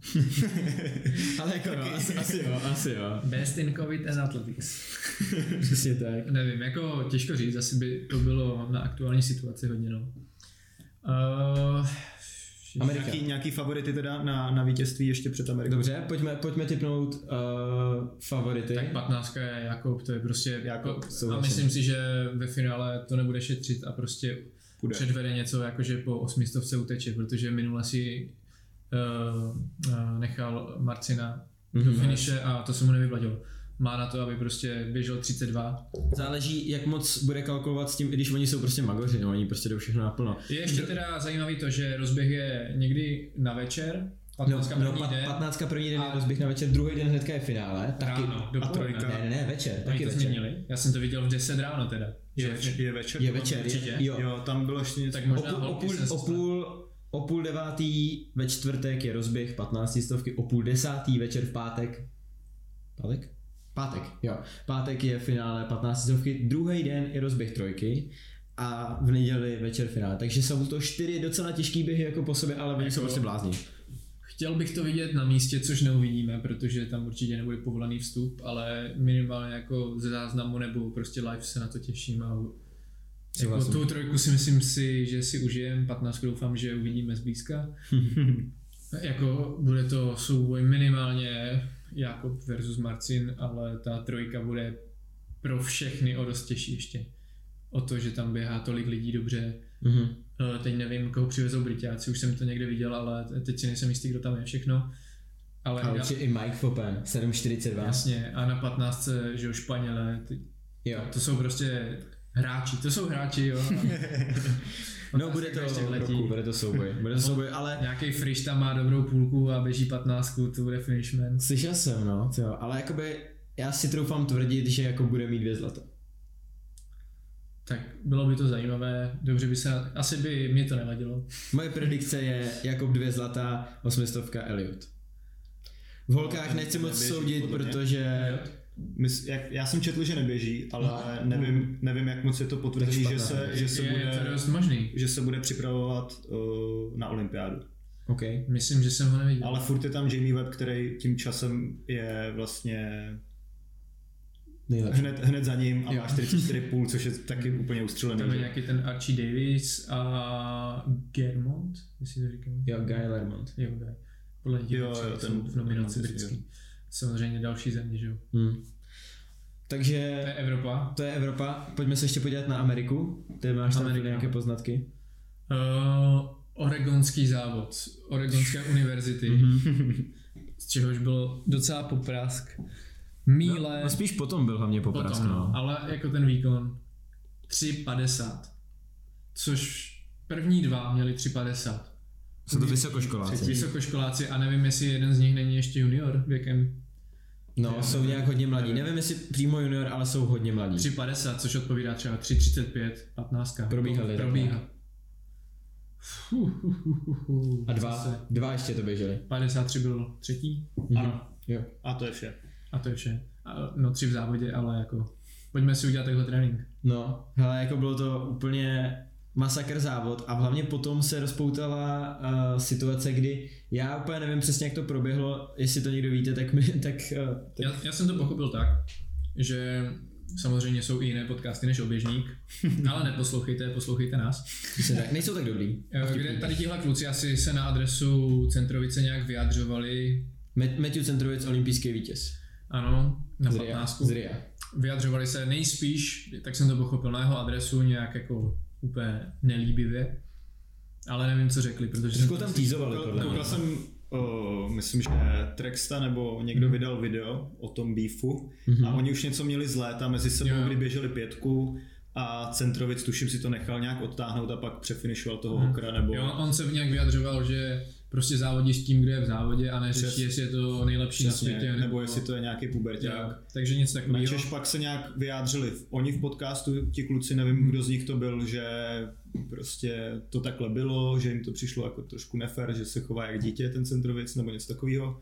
Ale jako jo, asi, asi jo, asi jo. Best in COVID and Athletics. Přesně tak. Nevím, jako těžko říct, asi by to bylo na aktuální situaci hodně, no. Uh, Amerika. Nějaký, nějaký favority teda na, na vítězství ještě před Amerikou? Dobře, pojďme, pojďme typnout uh, favority. tak 15 je Jakob, to je prostě Jakob, a myslím si, že ve finále to nebude šetřit a prostě Půjde. předvede něco, jakože po osmistovce uteče, protože minule si uh, uh, nechal Marcina do Mhm. finiše a to se mu nevyplatilo. Má na to, aby prostě běžel 32. Záleží, jak moc bude kalkulovat s tím, i když oni jsou prostě magoři, no, oni prostě jdou všechno naplno. Je ještě teda zajímavý to, že rozběh je někdy na večer, 15 no, no, první den, 15 první den je A- rozběh na večer, druhý den hnedka je finále. Taky, ráno, a dopoledne. trojka. ne, ne, ne, večer, Oni taky to večer. změnili? Já jsem to viděl v 10 ráno teda. Je, je večer? Je večer. Určitě. je, jo. Jo, tam bylo ještě něco. Tak O možná půl, o, půl, o, půl, o půl devátý ve čtvrtek je rozběh 15 stovky, o půl desátý večer v pátek. Pátek? Pátek, jo. Pátek je finále 15 stovky, druhý den je rozběh trojky a v neděli večer finále. Takže jsou to čtyři docela těžký běhy jako po sobě, ale oni Jako- jsou prostě blázni. Chtěl bych to vidět na místě, což neuvidíme, protože tam určitě nebude povolený vstup, ale minimálně jako ze záznamu nebo prostě live se na to těším a jako Souhlasím. tu trojku si myslím si, že si užijem, 15 doufám, že uvidíme zblízka. jako bude to souboj minimálně Jakob versus Marcin, ale ta trojka bude pro všechny o dost těžší ještě. O to, že tam běhá tolik lidí dobře, Mhm. Eh, Teď nevím, koho přivezou Britáci, už jsem to někde viděl, ale teď si nejsem jistý, kdo tam je všechno. Ale A určitě i Mike Fopen, 7.42. jasně, a na 15, že jo, Španělé, ty, Jo. to jsou prostě hráči, to jsou hráči, jo. A No bude to, ještě letí. roku, bude to souboj, bude to souboj, ale Nějaký Friš tam má dobrou půlku a běží 15, to bude finishman. Slyšel jsem, no, jo, ale jakoby já si troufám tvrdit, že jako bude mít dvě zlata. Tak bylo by to zajímavé, dobře by se, asi by mě to nevadilo. Moje predikce je jako dvě zlata, osmistovka Elliot. V holkách nechci moc neběží, soudit, protože Mys, jak, já jsem četl, že neběží, ale nevím, nevím, jak moc je to Tak že se, že se, je, je to bude, dost možný. že se bude připravovat uh, na olympiádu. OK. Myslím, že jsem ho neviděl. Ale furt je tam Jamie Webb, který tím časem je vlastně Nejlepší. hned, hned za ním a Jo. má 44,5, což je taky úplně ustřelený. Tam je nějaký ten Archie Davis a Germont, jestli to říkám. Jo, Guy Lermont. Jo, Guy. Podle těch Jo, jo, ten- jsou v nominaci ten- britský. Samozřejmě další země, že jo. Hmm. To je Takže Evropa. to je Evropa. Pojďme se ještě podívat na Ameriku. Ty máš tam Amerika. nějaké poznatky. Uh, Oregonský závod, Oregonské univerzity, Mhm. z čehož byl docela poprask. Míle, No, spíš potom byl hlavně poprask, potom, no. ale jako ten výkon 3,50. Což první dva měli 3,50. Jsou to vysokoškoláci. Vysokoškoláci a nevím, jestli jeden z nich není ještě junior věkem No, jsou nějak hodně mladí. Nevím, jestli přímo junior, ale jsou hodně mladí. 3,50, což odpovídá třeba 3,35, 15. Probíhaly takhle. Probíhá. A dva, dva ještě to běželi. 53 byl třetí. Mhm. Ano. Jo. A to je vše. A to je vše. No tři v závodě, ale jako pojďme si udělat takhle trénink. No, hele, jako bylo to úplně masakr závod a hlavně potom se rozpoutala uh, situace, kdy já úplně nevím přesně, jak to proběhlo, jestli to někdo víte, tak mi, tak, uh, tak Já, já jsem to pochopil tak, že samozřejmě jsou i jiné podcasty než oběžník, ale neposlouchejte, poslouchejte nás. tak, nejsou tak dobrý. Eh, Kde tady tihle kluci asi se na adresu Centrovice nějak vyjadřovali, Matthew Centrovic, olympijský vítěz. Ano, na Z Ria. 15. Z Ria. Vyjadřovali se nejspíš, tak jsem to pochopil, na jeho adresu nějak jako úplně nelíbivě, ale nevím, co řekli, protože jsem tam týzovali podle. Koukal jsem, o, myslím, že Trexta nebo někdo Mhm. vydal video o tom beefu Mhm. a oni už něco měli z léta mezi sebou, Jo. kdy běželi pětku a Centrovic tuším si to nechal nějak odtáhnout a pak přefinišoval toho Mhm. Hokra nebo... Jo, on se nějak vyjadřoval, že prostě závodí s tím, kdo je v závodě a neřeší, Přesně. jestli je to nejlepší na Přesně, světě. nebo jestli to je nějaký puberták. takže nic Na takového. Češ pak se nějak vyjádřili. Oni v podcastu, ti kluci, nevím, kdo z nich to byl, že prostě to takhle bylo, že jim to přišlo jako trošku nefér, že se chová jak dítě ten centrovic nebo něco takového.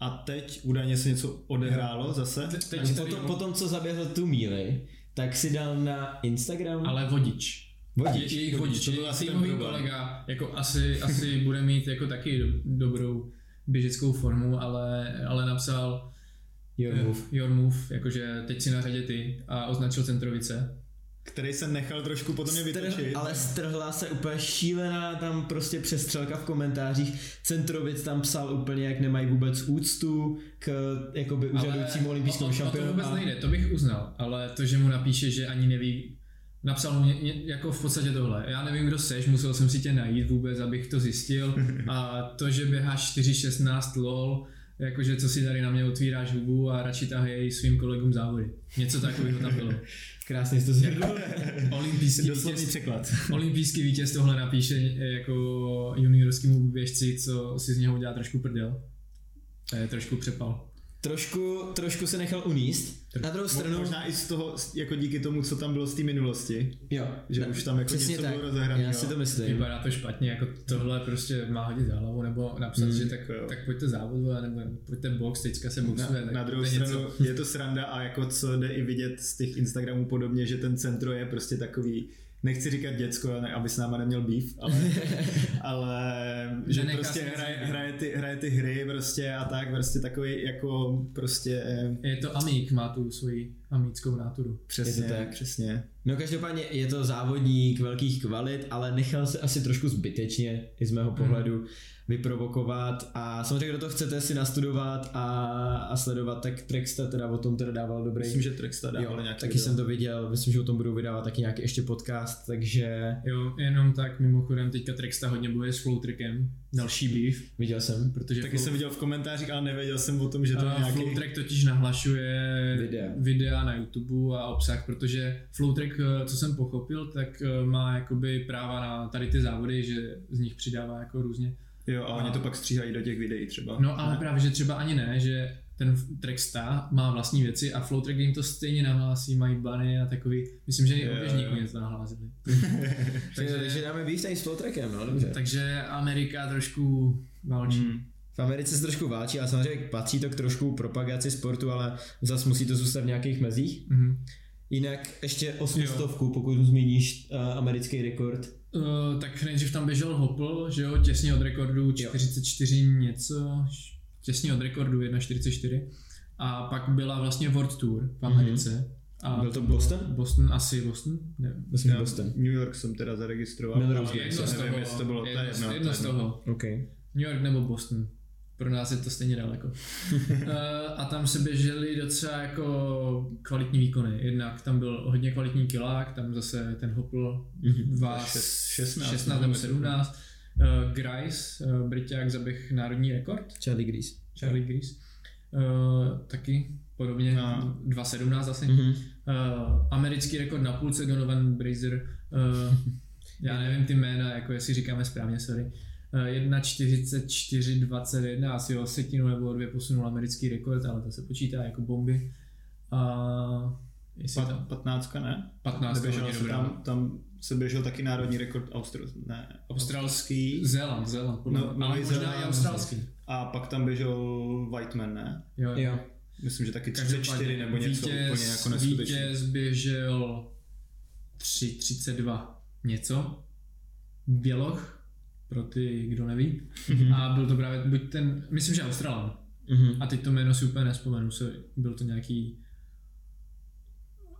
A teď údajně se něco odehrálo zase. Te- teď tady- potom, potom, co zaběhl tu míli, tak si dal na Instagram Ale vodič. Vodič. Je, jejich vodič, to byl asi problém. kolega, jako asi, asi bude mít jako taky do, dobrou běžeckou formu, ale, ale napsal Your move. your move, jakože teď si na řadě ty a označil Centrovice. který se nechal trošku potom mě vytočit. Ale strhla se úplně šílená tam prostě přestřelka v komentářích. Centrovic tam psal úplně, jak nemají vůbec úctu k jakoby úřadujícímu olympijskému šampionu. to vůbec nejde, to bych uznal, ale to, že mu napíše, že ani neví, napsal ně, jako v podstatě tohle, já nevím, kdo seš, musel jsem si tě najít vůbec, abych to zjistil a to, že běháš 4.16 lol, jakože co si tady na mě otvíráš hubu a radši tahej svým kolegům závody. Něco takového tam bylo. Krásně jsi to zjistil. Olympijský Doslovný vítěz, překlad. olympijský vítěz tohle napíše jako juniorskému běžci, co si z něho udělá trošku prdel. To je trošku přepal. Trošku, trošku se nechal uníst. Na druhou stranu, Možná i z toho, jako díky tomu, co tam bylo z té minulosti. jo, že ne, už tam jako něco tak. bylo rozehraného. Já si to myslím. Vypadá to špatně, jako tohle prostě má hodit za hlavu, nebo napsat, Mm, že tak, jo. tak pojďte závod, nebo pojďte box, teďka se Na, boxuje. tak na druhou je něco- stranu je to sranda a jako co jde i vidět z těch Instagramů podobně, že ten centro je prostě takový, nechci říkat děcko, ne, aby s náma neměl beef, ale, ale že Nenechá prostě hraje, hraje, ty, hraje ty hry prostě a tak, prostě takový jako prostě Je to Amík, má tu svoji amíckou náturu. přesně, Je to tak. přesně. No každopádně je to závodník velkých kvalit, ale nechal se asi trošku zbytečně i z mého pohledu vyprovokovat a samozřejmě kdo to chcete si nastudovat a, a sledovat, tak Trexta teda o tom teda dával dobrý. Myslím, že Trexta dával jo, nějaký taky video. jsem to viděl, myslím, že o tom budou vydávat taky nějaký ještě podcast, takže Jo, jenom tak mimochodem teďka Trexta hodně bojuje s Flowtrickem, další beef, viděl jsem. protože Taky Flow- jsem viděl v komentářích, ale nevěděl jsem o tom, že to je A nějaký... Flowtrack totiž nahlašuje Videa. videa na YouTube a obsah, protože Flowtrack, eh, co jsem pochopil, tak eh, má jakoby práva na tady ty závody, že z nich přidává jako různě. Jo, a oni to pak stříhají do těch videí třeba. No ale právě, že třeba ani ne, že ten Trackstar má vlastní věci a Flowtrack jim to stejně nahlásí, mají bany a takový, myslím, že i oběžníků něco nahlásili. Takže, takže dáme beef tady s Flowtrackem, no dobře. Takže Amerika trošku válčí. Mm. V Americe se trošku válčí a samozřejmě patří to k trošku propagaci sportu, ale zase musí to zůstat v nějakých mezích. Mhm. Jinak ještě osmistovku, pokud zmíníš uh, americký rekord. Uh, tak nejdřív tam běžel Hopl, že jo, těsně od rekordu 44 něco, š- těsně od rekordu 1,44 a pak byla vlastně World Tour v Americe. A Byl to Boston? Boston, asi Boston, nevím. Myslím, Já Boston. New York jsem teda zaregistroval. Jedno z nevím, toho, jestli to bylo, to jedno, jedno, jedno z jedno. toho. OK. New York nebo Boston. Pro nás je to stejně daleko. uh, a tam se běželi docela jako kvalitní výkony. Jednak tam byl hodně kvalitní kilák, tam zase ten hopl Mhm. Šest- 16, 16 nebo 17. Uh, Grice, uh, Briťák zaběh národní rekord, Charlie Grease. Charlie Grease. Uh, taky podobně No. 2.17 asi. Mhm. Uh, americký rekord na půlce Donovan Brazier. Uh, já nevím ty jména, jako jestli říkáme správně, sorry. Uh, 1.44.21, asi o setinu nebo o dvě posunul americký rekord, ale to se počítá jako bomby. A jestli Pa, tam 15 ne? 15 Neběžel hodně se dobrá. tam, tam se běžel taky národní rekord Austro, ne, Australský, Zéland, Zéland, podle No, no, ale Nový možná Zéland. i australský. A pak tam běžel Whiteman, ne? Jo, Jo. Myslím, že taky Každopádně 34 nebo něco vítěz, úplně jako neskutečné. Vítěz běžel 3.32 něco. Běloch, pro ty, kdo neví. A byl to právě buď ten, myslím, že Australan. Mhm. A teď to jméno si úplně nespomenu, se, byl to nějaký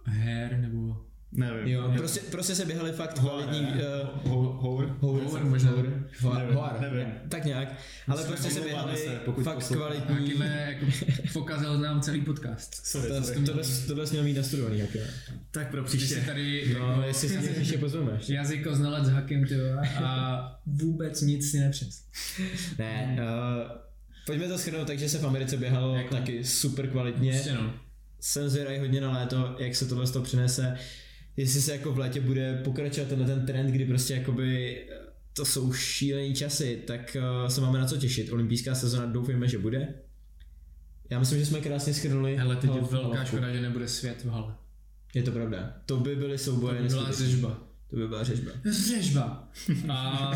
Hair nebo Nevím. Jo, prostě, prostě se běhali fakt kvalitní... Howard, Uh, Ho- Howard? Howard možná. Nevím, Hoar, nevím. tak nějak. Ale Musíme prostě se běhali se, pokud fakt posloucháte. kvalitní... Hakime jako pokazil nám celý podcast. Sorry, To- sorry. Tohle tohle jsi měl mít nastudovaný, jak. Tak pro příště. tady No, jestli si mě příště pozveme. jazykoznalec Hakim, ty vole, a vůbec nic si nepřes. Ne, uh, pojďme to shrnout, takže se v Americe běhalo Jako- taky super kvalitně. Prostě no. Jsem zvědavý hodně na léto, jak se tohle z toho přinese. Jestli se jako v létě bude pokračovat tenhle ten trend, kdy prostě jakoby eh, to jsou šílený časy, tak uh, se máme na co těšit. Olympijská sezona doufejme, že bude. Já myslím, že jsme krásně schrnuli. Hele, teď je velká škoda, že nebude svět v hale. Je to pravda. To by byly To souboje. by byla řežba. To by byla řežba. Řežba. A...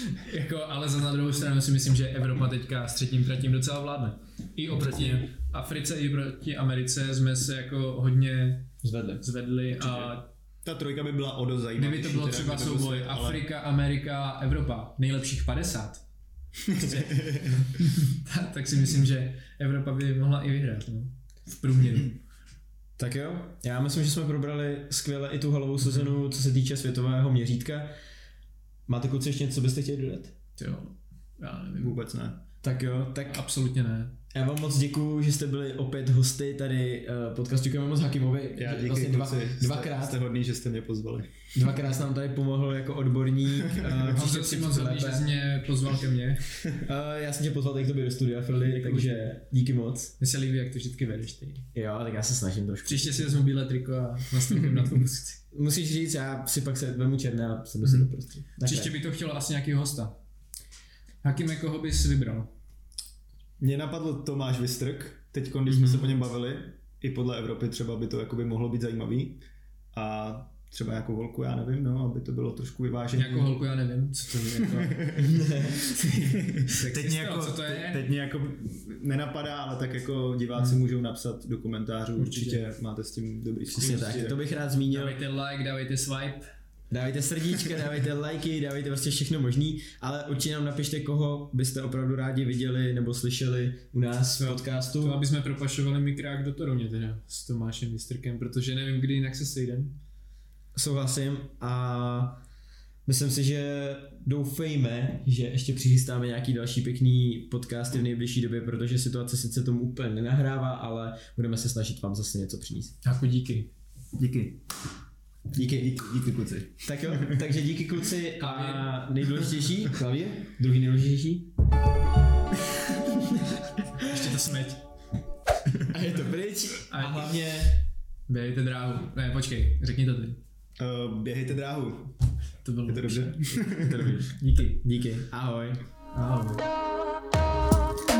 jako, ale za na druhou stranu si myslím, že Evropa teďka s třetím tratím docela vládne. I oproti Africe, i proti Americe jsme se jako hodně Zvedli. zvedli a Ta trojka by byla o dost zajímavější. kdyby to bylo třeba souboj svět, ale- Afrika, Amerika, Evropa, nejlepších 50, tak, tak si myslím, že Evropa by mohla i vyhrát. No. V průměru. Tak jo, já myslím, že jsme probrali skvěle i tu halovou sezonu, co se týče světového měřítka. Máte kluci ještě něco, co byste chtěli dodat? Jo, já nevím. Vůbec ne. Tak jo, tak Absolutně ne. Já vám moc děkuju, že jste byli opět hosty tady uh, podcastu. Děkujeme moc Hakimovi. Já díky vlastně dva, kluci, dvakrát, Jste, jste hodný, že jste mě pozvali. dvakrát nám tady pomohl jako odborník. Uh, Honzo, si moc hodný, že jsi mě pozval ke mně. uh, já jsem tě pozval tady k tobě do studia, Freddy, takže díky moc. Mně se líbí, jak to vždycky vedeš ty. Jo, tak já se snažím trošku. Příště si vezmu bílé triko a nastoupím na tvou pozici. Musíš říct, já si pak se vemu černé a jsem si Mhm. do prostředí. Příště by to chtělo asi nějaký hosta. Hakim, koho bys vybral? Mně napadl Tomáš Vystrk, teď když jsme se o něm bavili, i podle Evropy třeba by to jakoby mohlo být zajímavý. A třeba nějakou volku, já nevím, no, aby to bylo trošku vyvážené. Nějakou holku, já nevím, co to je. Jako... Teď mě, jako, co to je? teď mě jako nenapadá, ale tak jako diváci můžou napsat do komentářů, určitě, Určitě. máte s tím dobrý tak, to bych rád zmínil. Dávejte like, dávejte swipe. Dávejte srdíčka, dávejte lajky, dávejte prostě všechno možný, ale určitě nám napište, koho byste opravdu rádi viděli nebo slyšeli u nás v podcastu. To, aby jsme propašovali mikrák do Toruně teda s Tomášem Vystrkem, protože nevím, kdy jinak se sejdem. Souhlasím a myslím si, že doufejme, že ještě přichystáme nějaký další pěkný podcasty v nejbližší době, protože situace sice tomu úplně nenahrává, ale budeme se snažit vám zase něco přinést. Jako díky. Díky. Díky. Díky, díky kluci. Tak jo, takže díky kluci a nejdůležitější, klavír, druhý nejdůležitější. Ještě to smeť. A je to pryč a A- hlavně Běhejte dráhu. Ne, počkej, řekni to ty. Uh, běhejte dráhu. To bylo Je to dobře? to dobrý. Díky. Díky, ahoj. Ahoj. Ahoj.